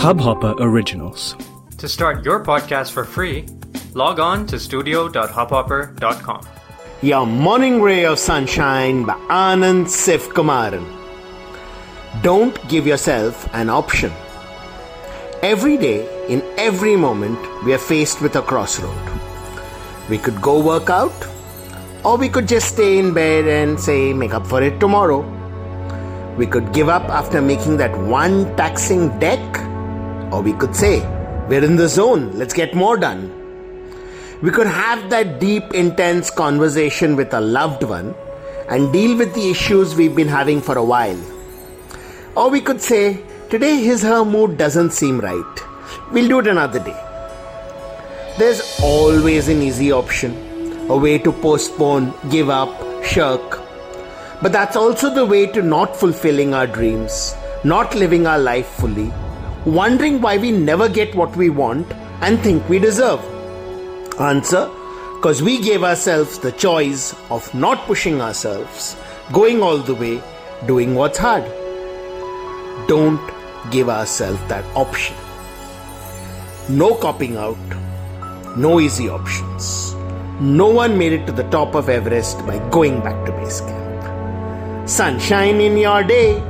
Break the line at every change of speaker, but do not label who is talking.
Hubhopper Originals.
To start your podcast for free, log on to studio.hubhopper.com.
Your Morning Ray of Sunshine by Anand Sivkumaran. Don't give yourself an option. Every day, in every moment, we are faced with a crossroad. We could go work out, or we could just stay in bed and say, make up for it tomorrow. We could give up after making that one taxing deck, or we could say, we're in the zone, let's get more done. We could have that deep, intense conversation with a loved one and deal with the issues we've been having for a while. Or we could say, today his her mood doesn't seem right. We'll do it another day. There's always an easy option, a way to postpone, give up, shirk. But that's also the way to not fulfilling our dreams, not living our life fully, wondering why we never get what we want and think we deserve. Answer because we gave ourselves the choice of not pushing ourselves, going all the way, doing what's hard. Don't give ourselves that option. No copping out, no easy options. No one made it to the top of Everest by going back to base camp. Sunshine in your day.